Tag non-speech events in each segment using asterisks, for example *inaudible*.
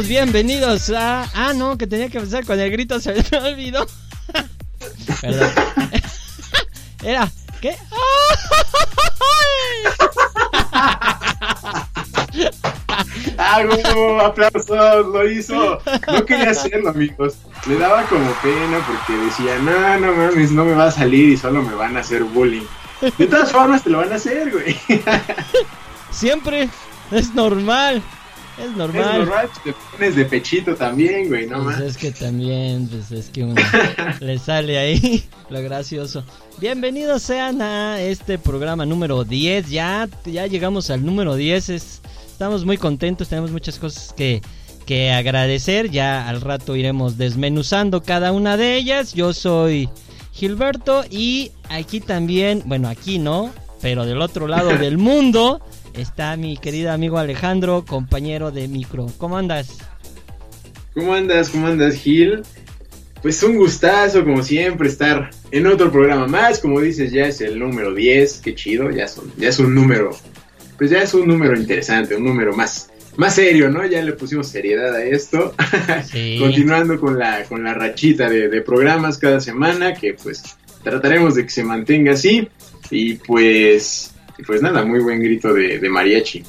todos bienvenidos a... Ah, no, que tenía que empezar con el grito, se me olvidó. Perdón. *laughs* Era... ¿Qué? *laughs* Hago aplausos, lo hizo. No quería hacerlo, amigos. Le daba como pena porque decía, no, no mames, no me va a salir y solo me van a hacer bullying. De todas formas te lo van a hacer, güey. *laughs* Siempre es normal. Es normal. Es normal, te pones de pechito también, güey, no pues es que también, pues es que uno *laughs* le sale ahí *laughs* lo gracioso. Bienvenidos sean a este programa número 10. Ya, ya llegamos al número 10. estamos muy contentos, tenemos muchas cosas que, que agradecer. Ya al rato iremos desmenuzando cada una de ellas. Yo soy Gilberto y aquí también, bueno, aquí no, pero del otro lado *laughs* del mundo está mi querido amigo Alejandro, compañero de micro. ¿Cómo andas? ¿Cómo andas? ¿Cómo andas, Gil? Pues un gustazo, como siempre, estar en otro programa más. Como dices, ya es el número 10. Qué chido, ya, son, ya es un número. Pues ya es un número interesante, un número más, más serio, ¿no? Ya le pusimos seriedad a esto. *laughs* Continuando con la, con la rachita de, de programas cada semana, que pues trataremos de que se mantenga así. Y pues pues nada, muy buen grito de, de mariachi.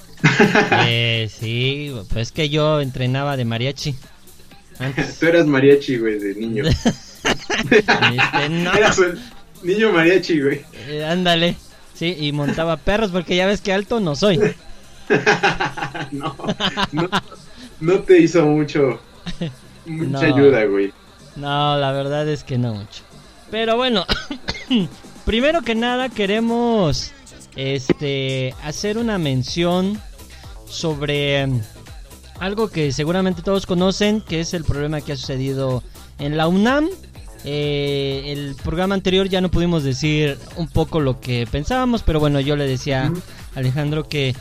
Eh, sí, pues que yo entrenaba de mariachi. Tú eras mariachi, güey, de niño. *laughs* este, no. Eras un niño mariachi, güey. Eh, ándale, sí, y montaba perros porque ya ves que alto no soy. *laughs* no, no, te hizo mucho, mucha ayuda, güey. No, la verdad es que no mucho. Pero bueno, *coughs* primero que nada queremos este, hacer una mención sobre algo que seguramente todos conocen, que es el problema que ha sucedido en la UNAM. Eh, el programa anterior ya no pudimos decir un poco lo que pensábamos, pero bueno, yo le decía a Alejandro que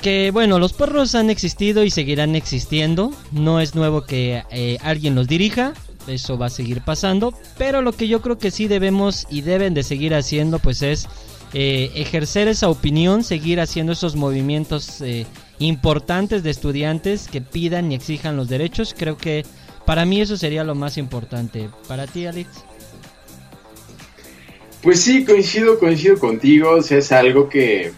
que bueno, los perros han existido y seguirán existiendo. No es nuevo que eh, alguien los dirija, eso va a seguir pasando. Pero lo que yo creo que sí debemos y deben de seguir haciendo, pues es eh, ejercer esa opinión, seguir haciendo esos movimientos eh, importantes de estudiantes que pidan y exijan los derechos. Creo que para mí eso sería lo más importante. ¿Para ti, Alex? Pues sí, coincido, coincido contigo. es algo que,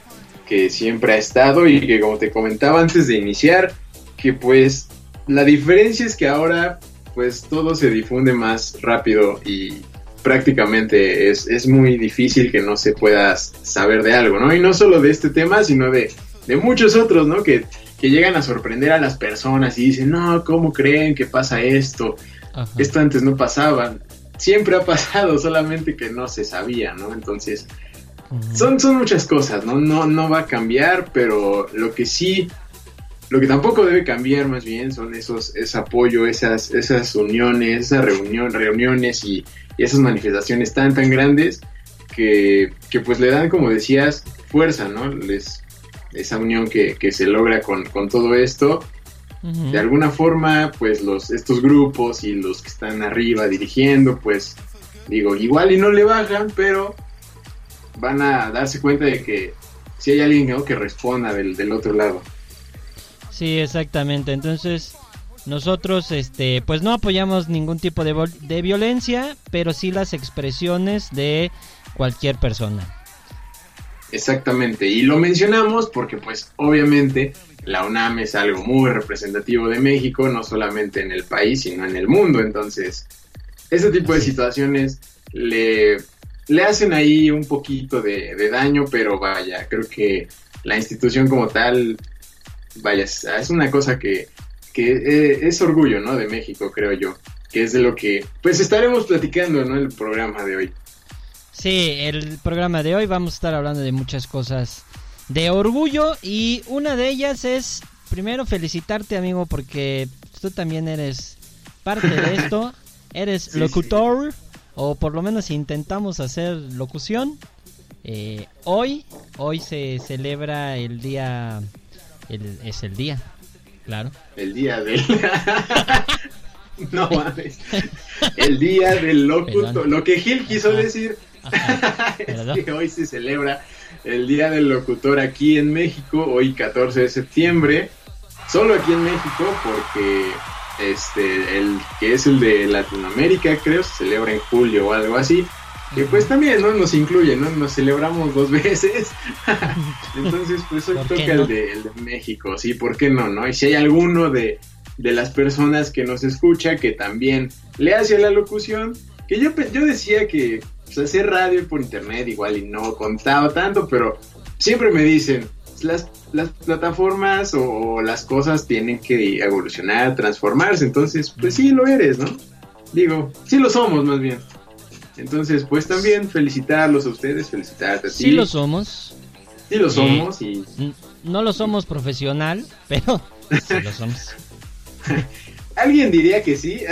que siempre ha estado y que como te comentaba antes de iniciar, que pues la diferencia es que ahora pues todo se difunde más rápido y, prácticamente es, es, muy difícil que no se pueda saber de algo, ¿no? Y no solo de este tema, sino de, de muchos otros, ¿no? Que, que, llegan a sorprender a las personas y dicen, no, ¿cómo creen que pasa esto? Esto antes no pasaba. Siempre ha pasado, solamente que no se sabía, ¿no? Entonces, son, son muchas cosas, ¿no? ¿no? No va a cambiar, pero lo que sí lo que tampoco debe cambiar más bien son esos ese apoyo, esas esas uniones, esas reunión, reuniones y, y esas manifestaciones tan, tan grandes que, que, pues le dan, como decías, fuerza, ¿no? Les, esa unión que, que se logra con, con todo esto. De alguna forma, pues los, estos grupos y los que están arriba dirigiendo, pues digo, igual y no le bajan, pero van a darse cuenta de que si hay alguien que responda del, del otro lado. Sí, exactamente. Entonces, nosotros, este, pues no apoyamos ningún tipo de, de violencia, pero sí las expresiones de cualquier persona. Exactamente, y lo mencionamos porque pues obviamente la UNAM es algo muy representativo de México, no solamente en el país, sino en el mundo, entonces este tipo de situaciones le, le hacen ahí un poquito de, de daño, pero vaya, creo que la institución como tal, vaya, es una cosa que que eh, es orgullo, ¿no? De México, creo yo, que es de lo que, pues estaremos platicando, ¿no? El programa de hoy. Sí, el programa de hoy vamos a estar hablando de muchas cosas de orgullo y una de ellas es, primero, felicitarte, amigo, porque tú también eres parte de *laughs* esto, eres locutor, o por lo menos intentamos hacer locución. Eh, hoy, hoy se celebra el día, el, es el día, Claro. El día de... *laughs* *laughs* no mames. El día del locutor. Lo que Gil quiso decir *laughs* es que hoy se celebra el día del locutor aquí en México, hoy 14 de septiembre. Solo aquí en México, porque este, el que es el de Latinoamérica, creo, se celebra en julio o algo así. Que pues también no nos incluye, ¿no? Nos celebramos dos *laughs* veces. Entonces, pues hoy toca el, de, el de México, sí, ¿por qué no? ¿no? Y si hay alguno de, de las personas que nos escucha que también le hace la locución, que yo, yo decía que pues, hacer radio por internet igual y no contaba tanto, pero siempre me dicen, las, las plataformas o, las cosas tienen que evolucionar, transformarse, entonces pues sí lo eres, ¿no? Digo, sí lo somos más bien. Entonces, pues también felicitarlos a ustedes, felicitarte a ti. Sí lo somos. Sí lo somos y... No lo somos profesional, *laughs* pero sí lo somos. *laughs* Alguien diría que sí,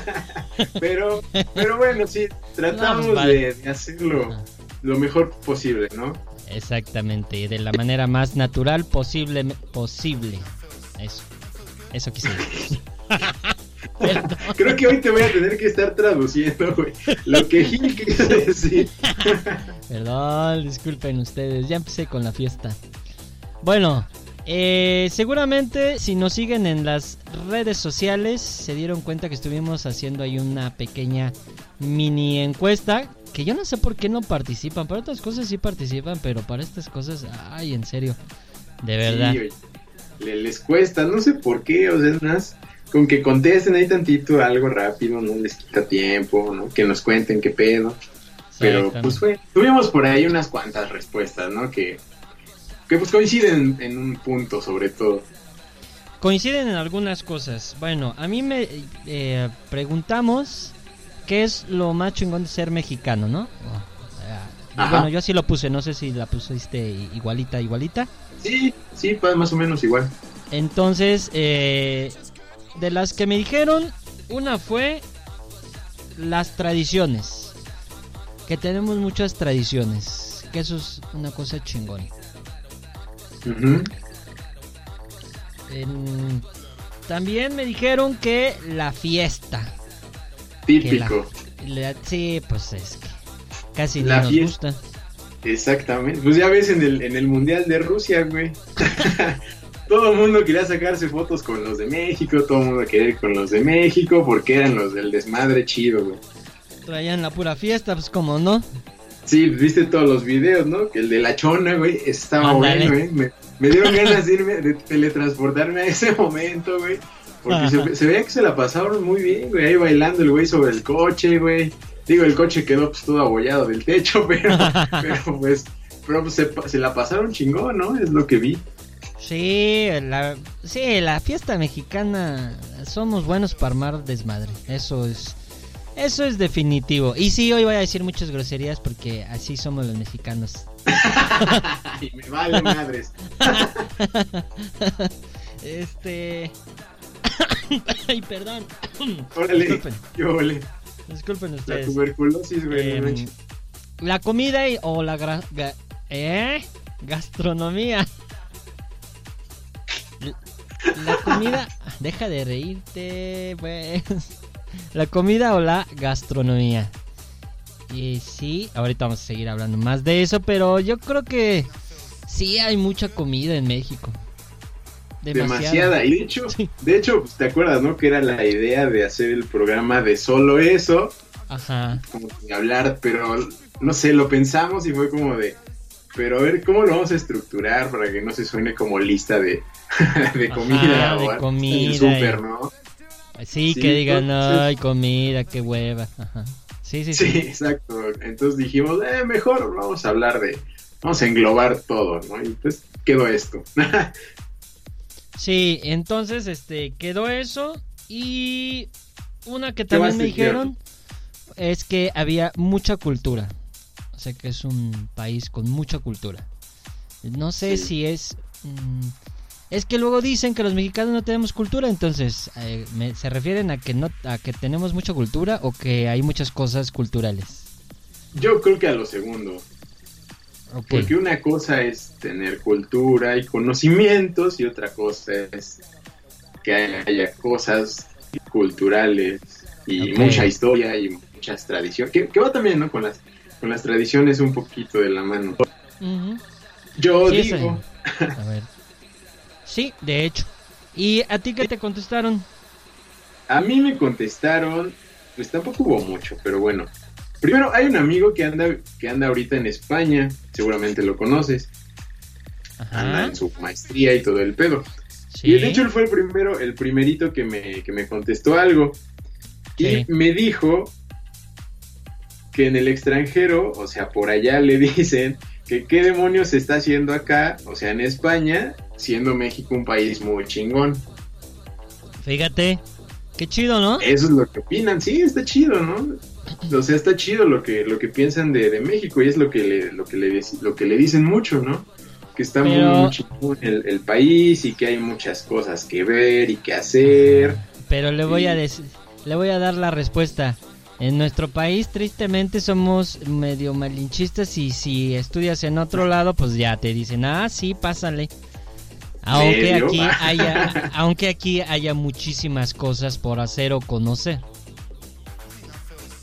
*laughs* pero, pero bueno, sí, tratamos de, hacerlo lo mejor posible, ¿no? Exactamente, y de la manera más natural posible, posible. Eso, eso quise decir. *laughs* Creo que hoy te voy a tener que estar traduciendo, güey, lo que Gil *laughs* quiso decir. *laughs* Perdón, disculpen ustedes, ya empecé con la fiesta. Bueno, eh, seguramente si nos siguen en las redes sociales se dieron cuenta que estuvimos haciendo ahí una pequeña mini encuesta que yo no sé por qué no participan. Para otras cosas sí participan, pero para estas cosas, ay, en serio, de verdad. les cuesta, no sé por qué, o sea, más con que contesten ahí tantito algo rápido, no les quita tiempo, ¿no? Que nos cuenten qué pedo. Pero pues fue, tuvimos por ahí unas cuantas respuestas, ¿no? Que que pues coinciden en un punto sobre todo. Coinciden en algunas cosas. Bueno, a mí me eh, preguntamos qué es lo más chingón de ser mexicano, ¿no? Oh, bueno, yo así lo puse, no sé si la pusiste igualita, igualita. Sí, sí, pues más o menos igual. Entonces, eh, de las que me dijeron, una fue las tradiciones. Que tenemos muchas tradiciones. Que eso es una cosa chingón también me dijeron que la fiesta. Típico. sí, pues es que casi la no nos gusta. Exactamente. Pues ya ves en el, en el Mundial de Rusia, güey. *laughs* todo el mundo quería sacarse fotos con los de México, todo el mundo quería ir con los de México porque eran los del desmadre chido, güey. Traían la pura fiesta, pues como no. Sí, viste todos los videos, ¿no? Que el de la chona, güey, estaba bueno, ¿eh? Me, dieron ganas de irme, de teletransportarme a ese momento, güey. Porque se, veía que se la pasaron muy bien, güey, ahí bailando el güey sobre el coche, güey. Digo, el coche quedó pues todo abollado del techo, *laughs* pero, *laughs* pero pues, pero pues, se, se, la pasaron chingón, ¿no? Es lo que vi. Sí, la, sí, la fiesta mexicana, somos buenos para armar desmadre, eso es eso es definitivo. Y sí, hoy voy a decir muchas groserías porque así somos los mexicanos. *laughs* y me vale madres. *laughs* este. *coughs* Ay, perdón. *coughs* Órale, Disculpen. Yo, Disculpen ustedes. La tuberculosis, güey. Em, la comida y, o la ¿eh? gastronomía. La comida. *laughs* Deja de reírte, pues. *laughs* la comida o la gastronomía. Y sí, ahorita vamos a seguir hablando más de eso, pero yo creo que sí hay mucha comida en México. Demasiada. Y de hecho, *laughs* de hecho, pues, te acuerdas, ¿no? Que era la idea de hacer el programa de solo eso. Ajá. Como de hablar, pero no sé, lo pensamos y fue como de, pero a ver, ¿cómo lo vamos a estructurar para que no se suene como lista de, *laughs* de comida o de comida, super, ¿no? Sí, que digan, ay, comida, qué hueva. Sí, sí, sí, sí. exacto. Entonces dijimos, eh, mejor vamos a hablar de, vamos a englobar todo, ¿no? Y pues quedó esto. *laughs* sí, entonces, este, quedó eso y una que también me dijeron es que había mucha cultura. Sea que es un país con mucha cultura. No sé si es... Mm, es que luego dicen que los mexicanos no tenemos cultura, entonces, eh, ¿se refieren a que, no, a que tenemos mucha cultura o que hay muchas cosas culturales? Yo creo que a lo segundo. Porque una cosa es tener cultura y conocimientos y otra cosa es que haya cosas culturales y mucha historia y muchas tradiciones, que, va también, ¿no? Con las, con las tradiciones un poquito de la mano. Yo digo... *laughs* A ver. Sí, de hecho. ¿Y a ti qué te contestaron? A mí me contestaron, pues tampoco hubo mucho, pero bueno. Primero, hay un amigo que anda, que anda ahorita en España, seguramente lo conoces. Anda en su maestría y todo el pedo. Y de hecho él fue el primero, el primerito que me, que me contestó algo. Y me dijo que en el extranjero, o sea, por allá le *laughs* dicen que qué demonios se está haciendo acá, o sea, en España, siendo México un país muy chingón. Fíjate, qué chido, ¿no? Eso es lo que opinan, sí, está chido, ¿no? O sea, está chido lo que, lo que piensan de, México y es lo que le, lo que le, lo que le dicen mucho, ¿no? Que está muy, chingón el, el país y que hay muchas cosas que ver y que hacer. Pero le voy a decir, le voy a dar la respuesta. En nuestro país tristemente somos medio malinchistas y si estudias en otro lado pues ya te dicen, ah, sí, pásale. Aunque aquí *laughs* haya, aunque aquí haya muchísimas cosas por hacer o conocer.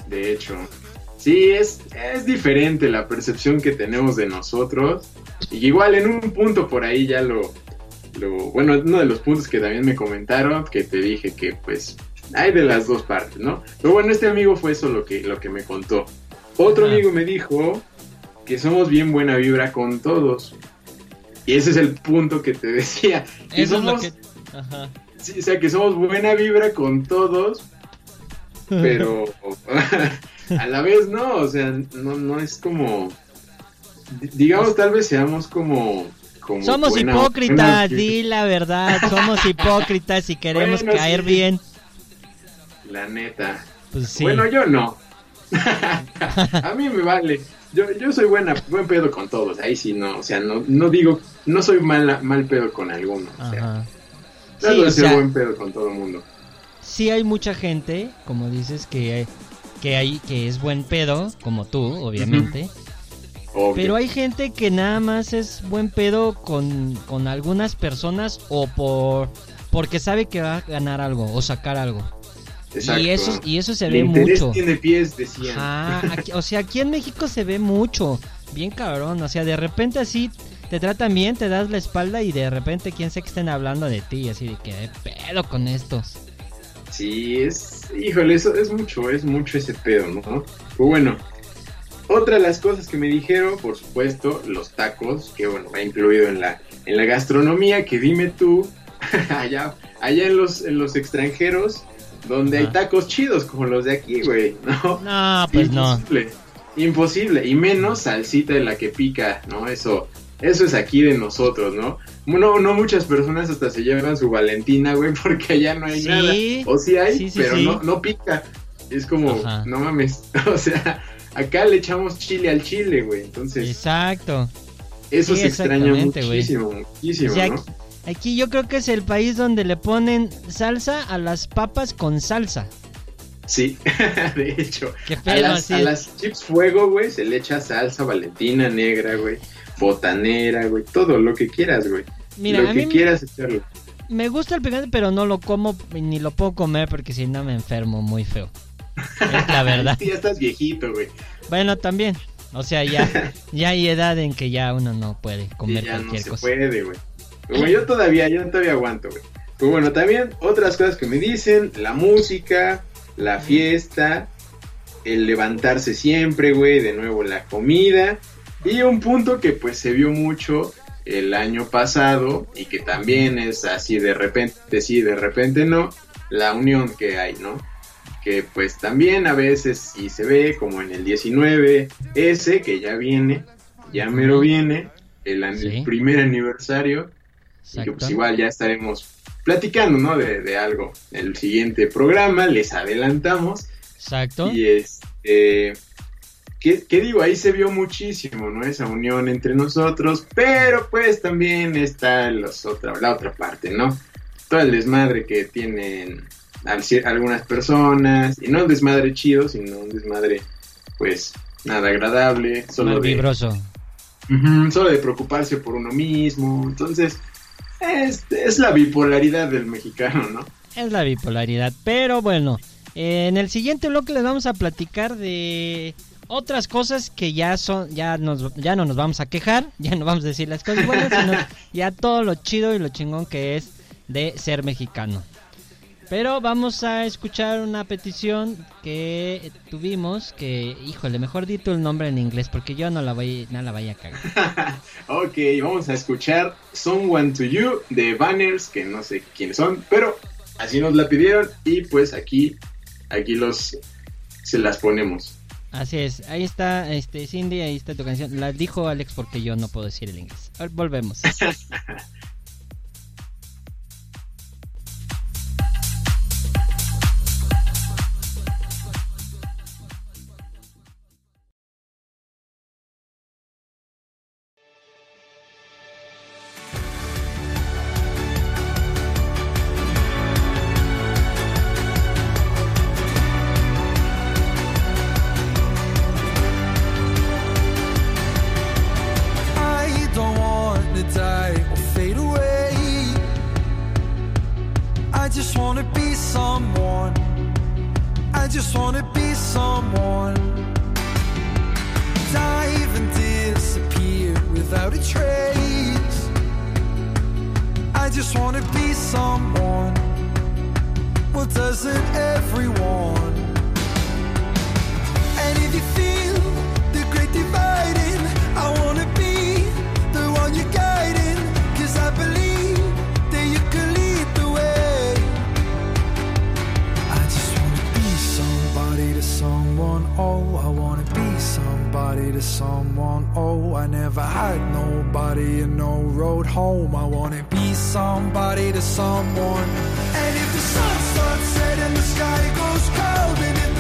De hecho, sí, es, es diferente la percepción que tenemos de nosotros. Y igual en un punto por ahí ya lo, lo, bueno, uno de los puntos que también me comentaron, que te dije que pues hay de las dos partes, ¿no? Pero bueno, este amigo fue eso lo que, lo que me contó. Otro amigo me dijo que somos bien buena vibra con todos. Y ese es el punto que te *laughs* decía. eso es lo que... Ajá. Sí, o sea, que somos buena vibra con todos, *laughs* pero *laughs* a la vez no, o sea, no, no es como... Digamos, tal vez seamos como somos hipócritas, di la verdad, somos hipócritas y queremos caer bien. La neta. Pues bueno, yo no. *laughs* a mí me vale. Yo, yo soy buena, buen pedo con todos. Ahí sí no, o sea, no, no digo, no soy mal, mal pedo con alguno. O sea, sí, buen pedo con todo el mundo. Sí hay mucha gente, como dices, que, que hay, que es buen pedo, como tú, obviamente. Pero hay gente que nada más es buen pedo con, con algunas personas o por porque sabe que va a ganar algo o sacar algo. Y eso, y eso se ve mucho. tiene pies, decían. o sea, aquí en México se ve mucho. Bien cabrón. O sea, de repente así te tratan bien, te das la espalda y de repente quién sé que estén hablando de ti. Así de que pedo con estos. Sí, es. Híjole, eso es mucho, es mucho ese pedo, ¿no? Pues bueno. Otra de las cosas que me dijeron, por supuesto, los tacos, que bueno, va incluido en la, en la gastronomía, que dime tú, *laughs* allá, allá en los, en los extranjeros, donde hay tacos chidos como los de aquí, güey, ¿no? No, pues imposible, no. Imposible, y menos salsita de la que pica, ¿no? Eso, eso es aquí de nosotros, ¿no? No, no muchas personas hasta se llevan su Valentina, güey, *laughs* porque allá no hay nada. O sí hay, pero No, no pica. Es como, no mames, *laughs* o sea, acá le echamos chile al chile, güey, entonces. Exacto. Eso se extraña muchísimo, muchísimo, ¿no? Aquí yo creo que es el país donde le ponen salsa a las papas con salsa. Sí, *laughs* de hecho. a, las, chips fuego, güey, se le echa salsa valentina negra, güey, botanera, güey, todo lo que quieras, güey. Mira, lo que quieras echarlo. Me gusta el picante, pero no lo como ni lo puedo comer porque si no me enfermo muy feo. Es la verdad. *laughs* ya estás viejito, güey. Bueno, también. O sea, ya, *laughs* ya hay edad en que ya uno no puede comer ya cualquier no se puede, güey. Bueno, yo todavía, yo todavía aguanto, güey. Pero bueno, también otras cosas que me dicen, la música, la fiesta, el levantarse siempre, güey, de nuevo la comida. Y un punto que pues se vio mucho el año pasado y que también es así de repente sí, de repente no, la unión que hay, ¿no? Que pues también a veces sí se ve como en el 19 ese que ya viene, ya mero viene, el primer aniversario y que pues igual ya estaremos platicando, ¿no? De, algo en el siguiente programa, les adelantamos. Exacto. Y este, ¿qué, digo? Ahí se vio muchísimo, ¿no? Esa unión entre nosotros, pero pues también está los otra, la otra parte, ¿no? Todo el desmadre que tienen algunas personas, y no un desmadre chido, sino un desmadre, pues, nada agradable. Solo vibroso. solo de preocuparse por uno mismo. Entonces, es, es la bipolaridad del mexicano, ¿no? Es la bipolaridad. Pero bueno, en el siguiente bloque les vamos a platicar de otras cosas que ya son, ya nos, ya no nos vamos a quejar, *laughs* ya no vamos a decir las cosas buenas, sino *laughs* ya todo lo chido y lo chingón que es de ser mexicano. Pero vamos a escuchar una petición que tuvimos, que, híjole, mejor di tú el nombre en inglés porque yo no la voy, no la vaya a cagar. *laughs* ok, vamos a escuchar Someone to You de Banners, que no sé quiénes son, pero así nos la pidieron y pues aquí, aquí los, se las ponemos. Así es, ahí está este Cindy, ahí está tu canción. La dijo Alex porque yo no puedo decir el inglés. volvemos. *laughs* just wanna be someone. Dive and disappear without a trace. I just wanna be someone. Well, doesn't everyone? Oh, I wanna be somebody to someone. Oh, I never had nobody and no road home. I wanna be somebody to someone. And if the sun starts setting, the sky goes cold, and if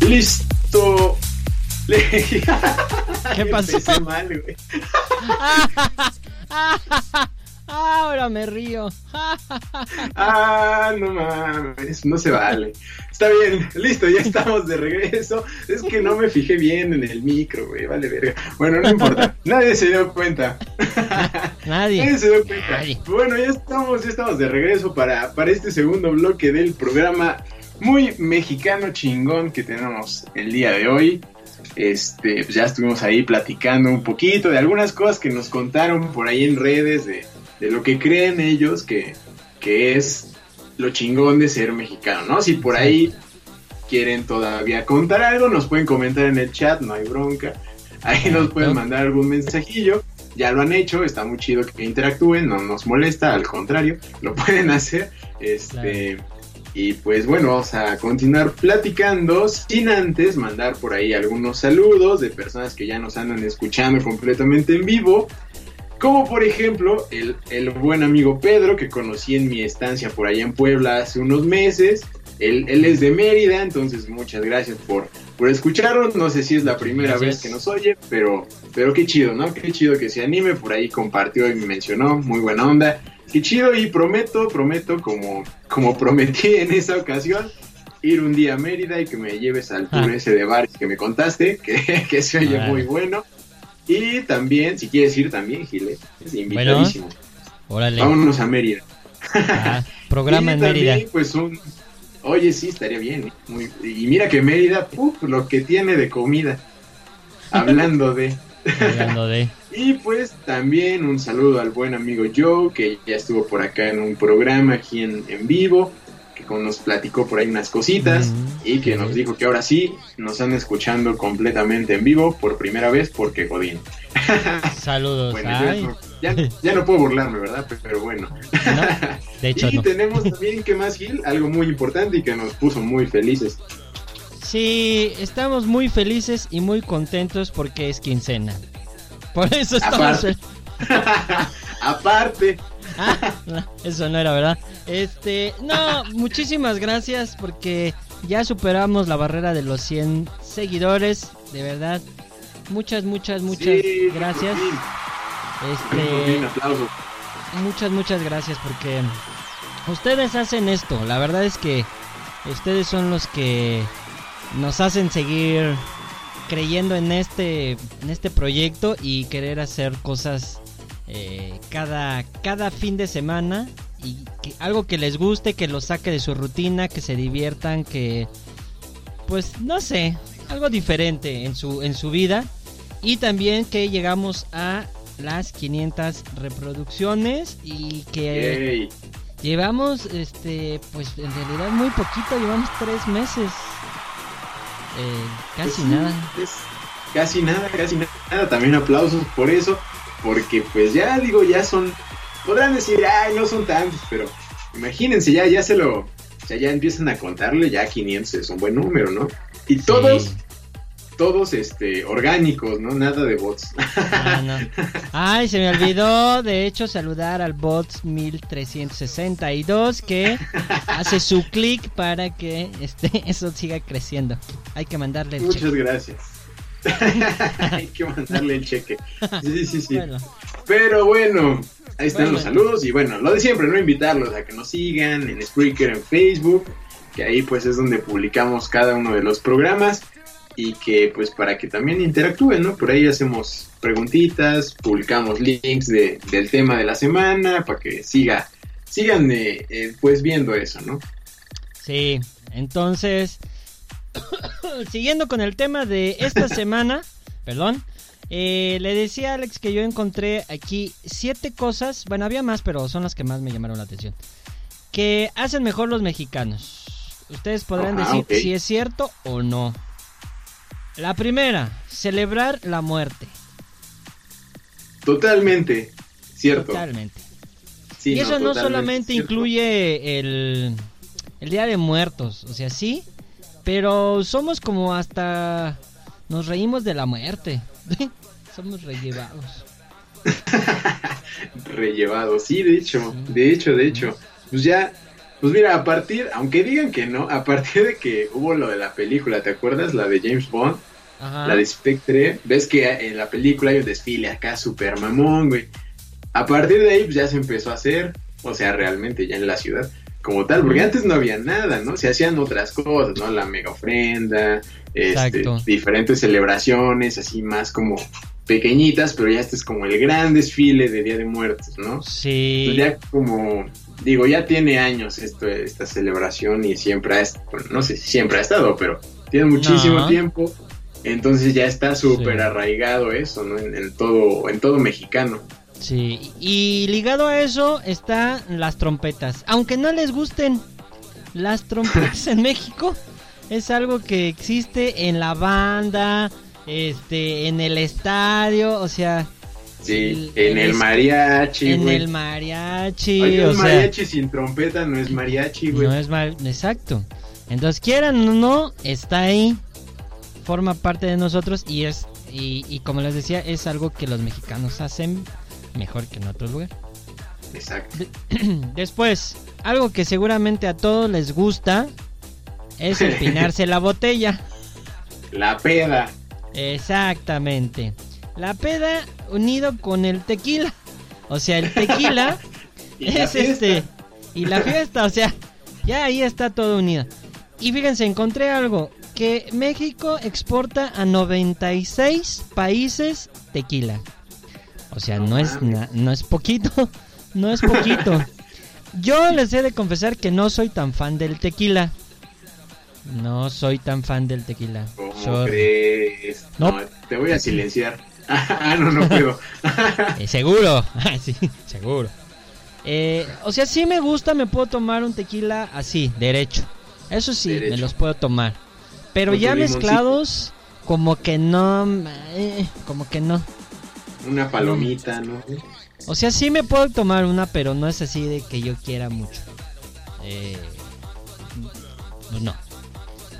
Listo. *laughs* ¿Qué pasó? mal. *laughs* Ahora me río. *laughs* ah, no se vale. Está bien, listo, ya estamos de regreso. Es que no me fijé bien en el micro, güey, vale verga. Bueno, no importa, nadie se dio cuenta. Nadie. Nadie se dio cuenta. Nadie. Bueno, ya estamos, ya estamos de regreso para, para este segundo bloque del programa muy mexicano chingón que tenemos el día de hoy. Este, pues ya estuvimos ahí platicando un poquito de algunas cosas que nos contaron por ahí en redes de, de lo que creen ellos que, que es lo chingón de ser mexicano, ¿no? Si por ahí quieren todavía contar algo, nos pueden comentar en el chat, no hay bronca. Ahí nos pueden mandar algún mensajillo. Ya lo han hecho, está muy chido que interactúen, no nos molesta, al contrario, lo *laughs* pueden hacer. Este, y pues bueno, vamos a continuar platicando sin antes mandar por ahí algunos saludos de personas que ya nos andan escuchando completamente en vivo. Como por ejemplo el, el buen amigo Pedro que conocí en mi estancia por allá en Puebla hace unos meses. Él, él es de Mérida, entonces muchas gracias por, por escucharnos. No sé si es la primera Gracias. vez que nos oye, pero, pero qué chido, ¿no? Qué chido que se anime. Por ahí compartió y me mencionó. Muy buena onda. Qué chido y prometo, prometo, como, como prometí en esa ocasión, ir un día a Mérida y que me lleves al tour Ah. ese de bares que me contaste, que, *laughs* que se oye Vale. muy bueno. Y también, si quieres ir también, Gile, es invitadísimo. Órale. Vámonos a Mérida. Ah, *laughs* programa Y en también, Mérida. Pues un... Oye, sí, estaría bien. ¿eh? Muy- Y mira que Mérida, lo que tiene de comida. *laughs* Hablando de... Hablando de. *laughs* Y pues también un saludo al buen amigo Joe, que ya estuvo por acá en un programa aquí en, en vivo, que nos platicó por ahí unas cositas y que nos dijo que ahora sí nos están escuchando completamente en vivo por primera vez porque Godín. *laughs* Saludos. Bueno, ya no, ya, ya no puedo burlarme, ¿verdad? Pero bueno. no, *laughs* de hecho y no. tenemos también, que más, Gil? Algo muy importante y que nos puso muy felices. Sí, estamos muy felices y muy contentos porque es quincena. Por eso estamos. *laughs* Aparte. Aparte, Ah, *laughs* no, eso no era verdad. Este, no, muchísimas gracias porque ya superamos la barrera de los 100 seguidores, de verdad. Muchas, muchas, muchas sí, gracias. Este, muchas, muchas gracias porque ustedes hacen esto. La verdad es que ustedes son los que nos hacen seguir creyendo en este, en este proyecto y querer hacer cosas eh, cada, cada fin de semana y que, algo que les guste, que los saque de su rutina, que se diviertan, que pues no sé, algo diferente en su, en su vida y también que llegamos a las 500 reproducciones y que Yay. llevamos este pues en realidad muy poquito llevamos tres meses Eh, casi Pues nada es casi nada, casi nada. También aplausos por eso, porque pues ya digo, ya son, podrán decir, ay, no son tantos, pero imagínense, ya, ya se lo, sea, ya empiezan a contarle, ya 500 es un buen número, ¿no? Y todos, Sí. todos, este, orgánicos, ¿no? Nada de bots. Ah, no. Ay, se me olvidó, de hecho, saludar al bot 1362 que hace su clic para que este *laughs* eso siga creciendo. Hay que mandarle el Muchas gracias. Hay que mandarle el cheque. Sí, sí, sí. Bueno, Pero bueno, ahí están Bueno. los saludos y bueno, lo de siempre, no invitarlos a que nos sigan en Spreaker, en Facebook, que ahí pues es donde publicamos cada uno de los programas y que pues para que también interactúen, ¿no? Por ahí hacemos preguntitas, publicamos links de, del tema de la semana para que siga, sigan eh, eh, pues viendo eso, ¿no? sí, entonces, *coughs* siguiendo con el tema de esta *coughs* semana, perdón, eh, le decía a Alex que yo encontré aquí siete cosas, bueno, había más, pero son las que más me llamaron la atención, que hacen mejor los mexicanos. Ustedes podrán decir si es cierto o no. La primera, celebrar la muerte. Totalmente, cierto. Totalmente. Sí, y eso no solamente incluye el, el Día de Muertos, o sea, sí, pero somos como hasta... Nos reímos de la muerte. *laughs* somos rellevados. *laughs* Rellevado, sí, de hecho, de hecho, de hecho. Pues ya, Pues mira, a partir, aunque digan que no, a partir de que hubo lo de la película, ¿te acuerdas? La de James Bond, la de Spectre, ves que en la película hay un desfile acá super mamón, güey. A partir de ahí pues, ya se empezó a hacer, o sea, realmente ya en la ciudad como tal, porque antes no había nada, ¿no? Se hacían otras cosas, ¿no? La mega ofrenda, este, diferentes celebraciones, así más como pequeñitas, pero ya este es como el gran desfile de Día de Muertos, ¿no? Sí. ya como, digo, ya tiene años esto, esta celebración y siempre ha estado, no sé si siempre ha estado, pero tiene muchísimo tiempo, entonces ya está súper arraigado eso, ¿no? En, todo, en todo mexicano. Sí, y ligado a eso están las trompetas. Aunque no les gusten las trompetas en *laughs* México, es algo que existe en la banda, este, en el estadio, o sea... Sí, en el, mariachi, En el mariachi. o mariachi sin trompeta no es mariachi, güey. No es mar... Exacto. Entonces, quieran o no, está ahí. Forma parte de nosotros y es... Y, y como les decía, es algo que los mexicanos hacen mejor que en otro lugar. Exacto. *clears throat* Después, algo que seguramente a todos les gusta es empinarse *laughs* la botella. La peda. Exactamente. La peda unido con el tequila. O sea, el tequila *laughs* es este. Y la fiesta, o sea, ya ahí está todo unido. Y fíjense, encontré algo. Que México exporta a 96 países tequila. O sea, no, es, no es poquito, *laughs* no es poquito. Yo les he de confesar que no soy tan fan del tequila. No soy tan fan del tequila. ¿Cómo crees? No. te voy a silenciar. *laughs* ah, no, no puedo. *laughs* Eh, seguro, sí, seguro. Eh, o sea, sí me gusta, me puedo tomar un tequila así, derecho. Eso sí, me los puedo tomar. Pero ya mezclados, como que no, eh, como que no una palomita, ¿no? O sea, sí me puedo tomar una, pero no es así de que yo quiera mucho. Eh, pues no.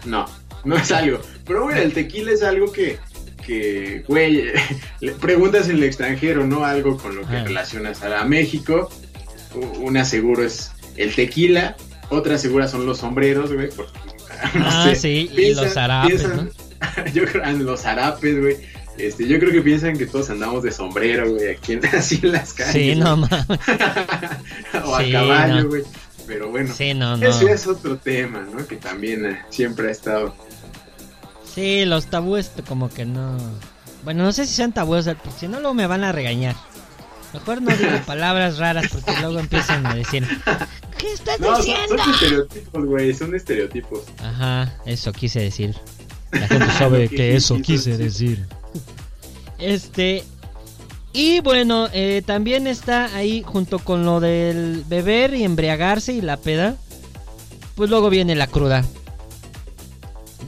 No, no es algo. Pero bueno, el tequila es algo que, que güey, *laughs* preguntas en el extranjero, ¿no? Algo con lo que ah. relacionas a México. Una seguro es el tequila, otra segura son los sombreros, güey, porque... *laughs* ah, sí, y los zarapes, ¿no? *laughs* yo creo, los zarapes, güey este, yo creo que piensan que todos andamos de sombrero, güey, aquí *laughs* así en las calles. Sí, no mames. *laughs* o a caballo, güey. Pero bueno, sí, no, no. ese es otro tema, ¿no? Que también eh, siempre ha estado. Sí, los tabúes como que no... Bueno, no sé si sean tabúes, porque si no luego me van a regañar. Mejor no digo *laughs* palabras raras porque luego empiezan a decir... ¿Qué estás diciendo? Son, son estereotipos, güey, son estereotipos. Ajá, eso quise decir. La gente sabe que eso quise decir. Este. Y bueno, eh, también está ahí junto con lo del beber y embriagarse y la peda. Pues luego viene la cruda.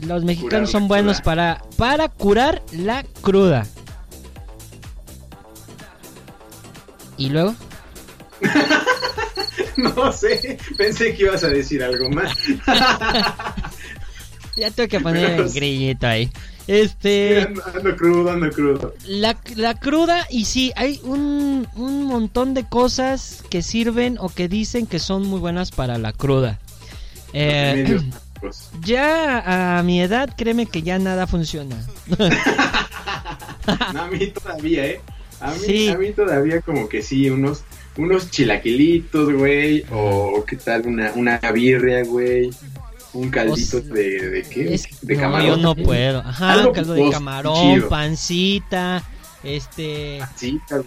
Los mexicanos son buenos para, para curar la cruda. ¿Y luego? *laughs* no sé, pensé que ibas a decir algo más. *laughs* ya tengo que poner el grillito ahí. Este. ando, crudo, ando crudo. La, la, cruda, y sí, hay un, un montón de cosas que sirven o que dicen que son muy buenas para la cruda. Eh, *clears throat* ya a mi edad, créeme que ya nada funciona. *laughs* a mí todavía, ¿eh? A mí, a mí todavía como que sí, unos, unos chilaquilitos, güey, o qué tal, una, una birria, güey un caldito de, de qué? de camarón. yo no puedo. Ajá, caldo de camarón, pancita, este, pancita,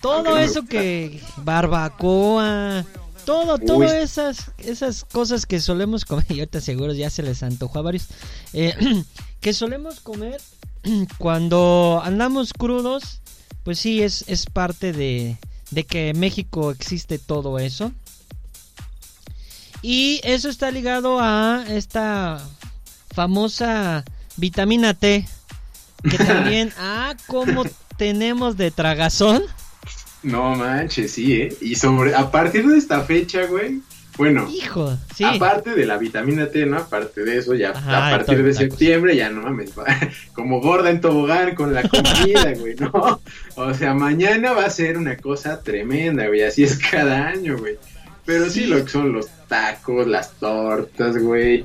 todo eso que barbacoa, todo, todas esas esas cosas que solemos comer, *laughs* y ahorita seguro ya se les antojó a varios, eh, *clears throat* que solemos comer *clears throat* cuando andamos crudos, pues sí es es parte de de que en México existe todo eso. Y eso está ligado a esta famosa vitamina T. Que *laughs* también, ah, como tenemos de tragazón. No manches, sí, ¿eh? Y sobre, a partir de esta fecha, güey, bueno, Hijo, sí. aparte de la vitamina T, ¿no? Aparte de eso, ya a partir de septiembre, ya no mames, *laughs* como gorda en tobogán con la comida, *laughs* güey, ¿no? O sea, mañana va a ser una cosa tremenda, güey, así es cada año, güey. Pero sí, lo que son los tacos, las tortas, güey.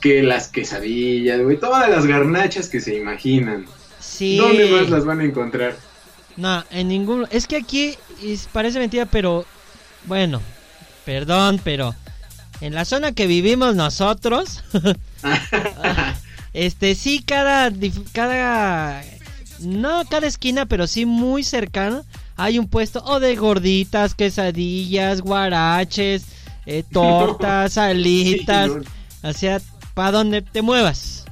Que las quesadillas, güey. Todas las garnachas que se imaginan. Sí. ¿Dónde más las van a encontrar? No, en ningún... Es que aquí parece mentira, pero... Bueno, perdón, pero... En la zona que vivimos nosotros... *laughs* este, sí, cada... Cada... No cada esquina, pero sí muy cercano hay un puesto o de gorditas, quesadillas, guaraches, eh, tortas, *laughs* alitas, o sea, para donde te muevas.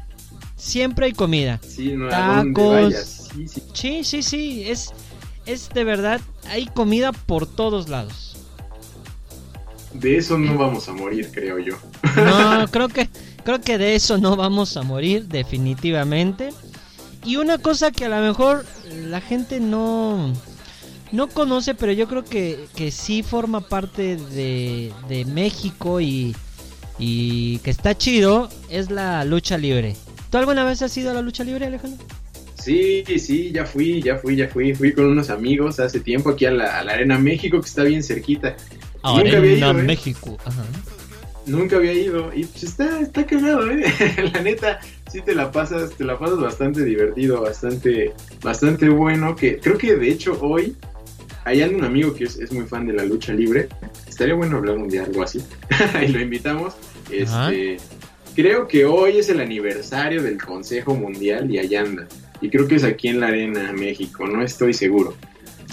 Siempre hay comida. Sí, no, Tacos. Sí, sí. sí, sí, sí, es es de verdad hay comida por todos lados. De eso no vamos a morir, creo yo. No, *laughs* creo que creo que de eso no vamos a morir definitivamente. Y una cosa que a lo mejor la gente no no conoce, pero yo creo que, que sí forma parte de, de México y, y que está chido, es la lucha libre. ¿Tú alguna vez has ido a la lucha libre, Alejandro? Sí, sí, ya fui, ya fui, ya fui. Fui con unos amigos hace tiempo aquí a la, Arena México, que está bien cerquita. Nunca había ido, ¿eh? México, Ajá. Nunca había ido y pues está, está cagado, ¿eh? *laughs* la neta, sí te la pasas, te la pasas bastante divertido, bastante, bastante bueno. Que creo que de hecho hoy hay un amigo que es, muy fan de la lucha libre. Estaría bueno hablar un día algo así. *laughs* y lo invitamos. Este, creo que hoy es el aniversario del Consejo Mundial y allá anda. Y creo que es aquí en la Arena, México. No estoy seguro.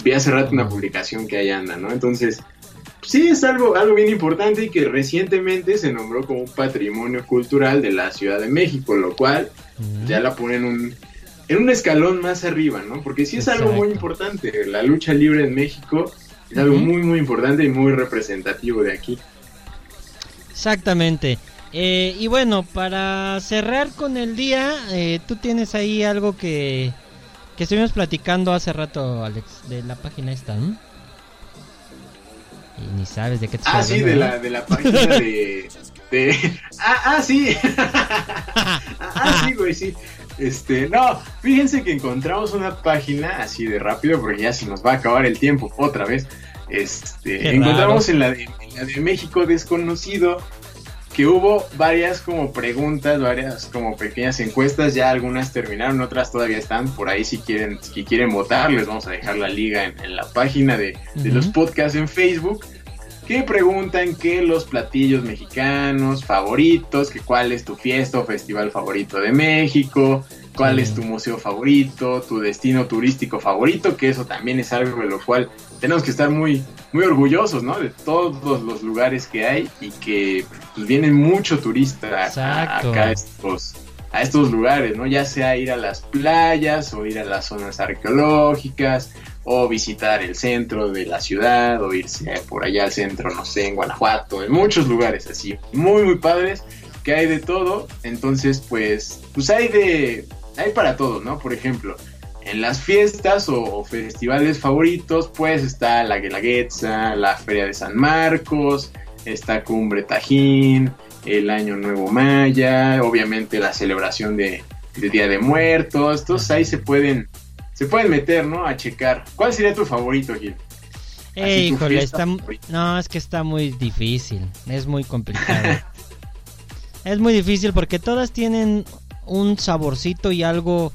Vi hace rato una publicación que allá anda, ¿no? Entonces, sí es algo, algo bien importante y que recientemente se nombró como un patrimonio cultural de la Ciudad de México, lo cual ya la pone en un en un escalón más arriba, ¿no? Porque sí es algo muy importante. La lucha libre en México es algo muy, muy importante y muy representativo de aquí. Exactamente. Eh, y bueno, para cerrar con el día, eh, tú tienes ahí algo que, que estuvimos platicando hace rato, Alex, de la página esta, ¿no? Y ni sabes de qué te Ah, sí, de la, de la página de... de... *laughs* Ah, ah, sí. *laughs* ah, sí, güey, sí. Este, no, fíjense que encontramos una página así de rápido, porque ya se nos va a acabar el tiempo otra vez. Este, encontramos en la, de, México desconocido que hubo varias como preguntas, varias como pequeñas encuestas, ya algunas terminaron, otras todavía están por ahí si quieren, si quieren votar, les vamos a dejar la liga en, la página de, de los podcasts en Facebook que preguntan que los platillos mexicanos favoritos, que cuál es tu fiesta o festival favorito de México, cuál es tu museo favorito, tu destino turístico favorito, que eso también es algo de lo cual tenemos que estar muy, muy orgullosos, ¿no? De todos los lugares que hay y que pues, vienen mucho turista acá a estos, a estos lugares, ¿no? Ya sea ir a las playas o ir a las zonas arqueológicas o visitar el centro de la ciudad o irse por allá al centro, no sé, en Guanajuato, en muchos lugares así, muy muy padres, que hay de todo, entonces pues pues hay de hay para todo, ¿no? Por ejemplo, en las fiestas o, festivales favoritos, pues está la Guelaguetza, la Feria de San Marcos, está Cumbre Tajín, el Año Nuevo Maya, obviamente la celebración de, de Día de Muertos, entonces ahí se pueden se pueden meter, ¿no? A checar. ¿Cuál sería tu favorito, Gil? Eh, híjole, está... no, es que está muy difícil, es muy complicado. *laughs* es muy difícil porque todas tienen un saborcito y algo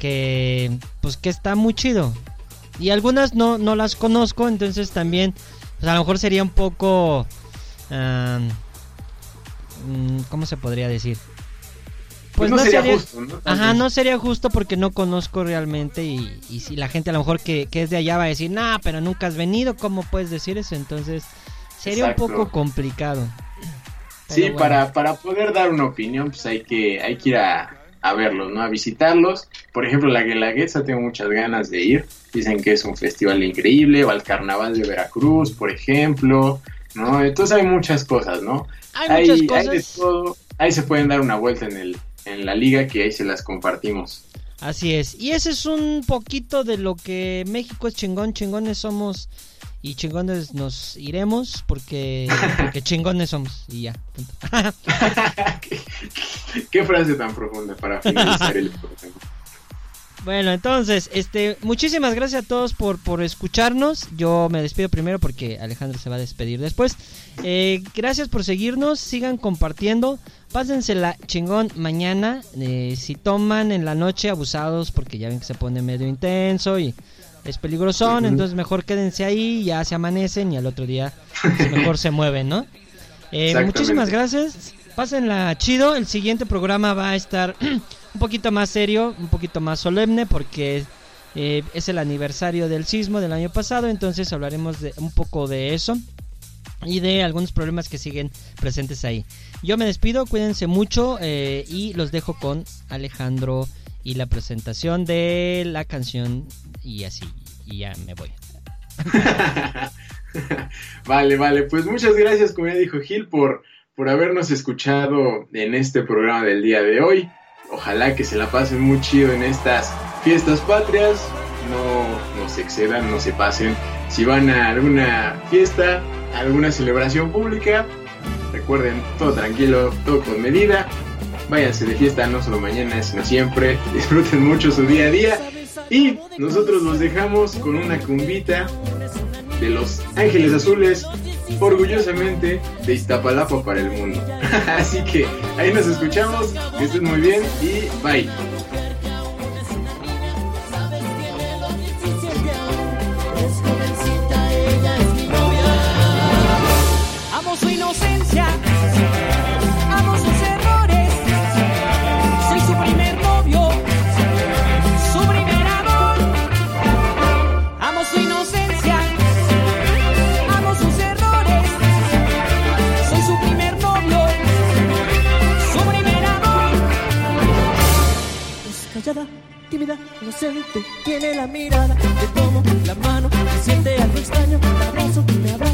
que, pues, que está muy chido. Y algunas no, no las conozco, entonces también, pues a lo mejor sería un poco... Mm, ¿Cómo se podría decir? Pues, pues, no, sería, justo, ¿no? Ajá, no sería justo porque no conozco realmente y, si la gente a lo mejor que, es de allá va a decir, nah, pero nunca has venido, ¿cómo puedes decir eso? Entonces sería un poco complicado. sí, para, para poder dar una opinión, pues hay que, hay que ir a, verlos, ¿no? A visitarlos. Por ejemplo, la Guelaguetza tengo muchas ganas de ir. Dicen que es un festival increíble, o al Carnaval de Veracruz, por ejemplo, ¿no? Entonces hay muchas cosas, ¿no? Hay, muchas cosas. Hay de todo. Ahí se pueden dar una vuelta en el, en la liga que ahí se las compartimos. Así es. Y ese es un poquito de lo que México es chingón, chingones somos y chingones nos iremos porque, porque *laughs* chingones somos y ya. *laughs* ¿Qué, frase tan profunda para finalizar el *laughs* Bueno, entonces, este, muchísimas gracias a todos por, por escucharnos. Yo me despido primero porque Alejandro se va a despedir después. Eh, gracias por seguirnos, sigan compartiendo. Pásensela chingón mañana. Eh, si toman en la noche, abusados porque ya ven que se pone medio intenso y es peligroso. Entonces mejor quédense ahí, ya se amanecen y al otro día pues, mejor se mueven, ¿no? Eh, muchísimas gracias. Pásenla chido. El siguiente programa va a estar *clears throat* un poquito más serio, un poquito más solemne porque eh, es el aniversario del sismo del año pasado, entonces hablaremos de un poco de eso y de algunos problemas que siguen presentes ahí. Yo me despido, cuídense mucho eh, y los dejo con Alejandro y la presentación de la canción y así, y ya me voy. *laughs* vale, vale, pues muchas gracias, como ya dijo Gil, por, por habernos escuchado en este programa del día de hoy. Ojalá que se la pasen muy chido en estas fiestas patrias. No, no se excedan, no se pasen. Si van a alguna fiesta, alguna celebración pública, recuerden, todo tranquilo, todo con medida. Váyanse de fiesta no solo mañana, sino siempre. *laughs* Disfruten mucho su día a día. Y nosotros los dejamos con una cumbita de los Ángeles Azules, orgullosamente de Iztapalapa para el mundo. *laughs* Así que ahí nos escuchamos, que estén muy bien y bye. Tiene la mirada, te tomo la mano, siente algo extraño, me abrazo, me abraza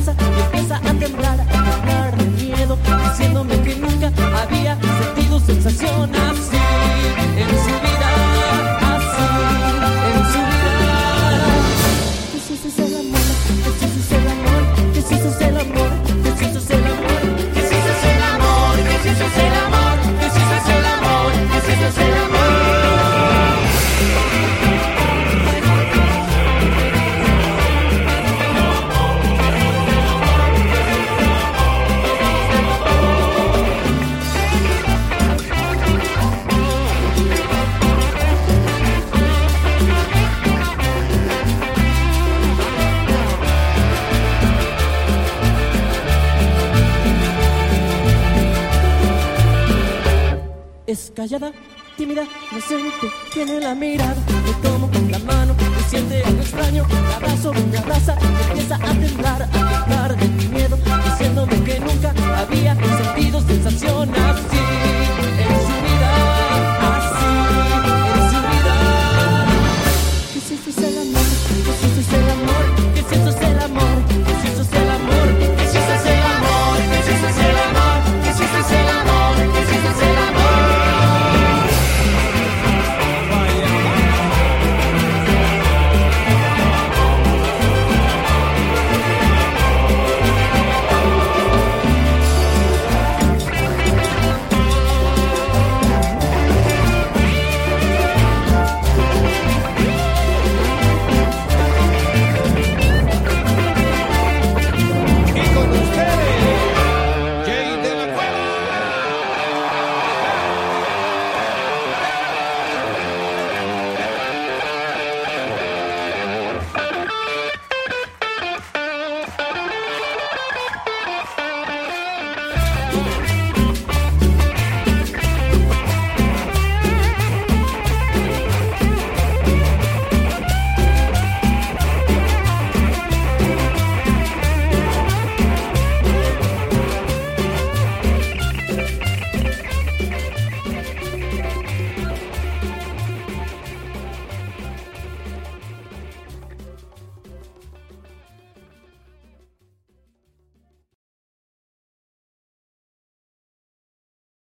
callada, tímida, inocente, tiene la mirada, me tomo la mano, me siente algo extraño, me abrazo, me abraza, empieza a temblar,